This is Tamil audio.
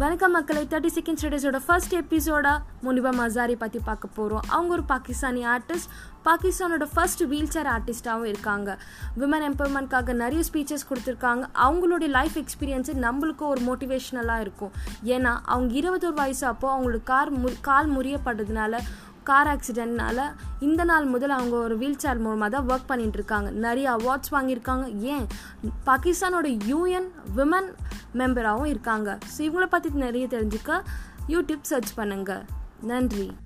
வணக்கம் மக்களை தேர்ட்டி செகண்ட் ஸ்டடீஸோட ஃபர்ஸ்ட் எபிசோடா முனிபா மசாரி பற்றி பார்க்க போகிறோம் அவங்க ஒரு பாகிஸ்தானி ஆர்டிஸ்ட் பாகிஸ்தானோட ஃபர்ஸ்ட் வீல் சேர் ஆர்டிஸ்டாகவும் இருக்காங்க. விமன் எம்பவர்மெண்ட்காக நிறைய ஸ்பீச்சஸ் கொடுத்துருக்காங்க. அவங்களுடைய லைஃப் எக்ஸ்பீரியன்ஸு நம்மளுக்கும் ஒரு மோட்டிவேஷ்னலாக இருக்கும். ஏன்னா அவங்க இருபத்தொரு வயசு அப்போது அவங்களுக்கு கார் மு கால் முறியப்பட்டதுனால கார் ஆக்சிடென்ட்னால இந்த நாள் முதல் அவங்க ஒரு வீல் சேர் மூலமாக தான் ஒர்க் பண்ணிட்டு இருக்காங்க. நிறைய அவார்ட்ஸ் வாங்கியிருக்காங்க. ஏன்? பாகிஸ்தானோட யூஎன் விமன் மெம்பராகவும் இருக்காங்க. ஸோ இவங்கள பற்றி நிறைய தெரிஞ்சுக்க யூடியூப் சர்ச் பண்ணுங்கள் நன்றி.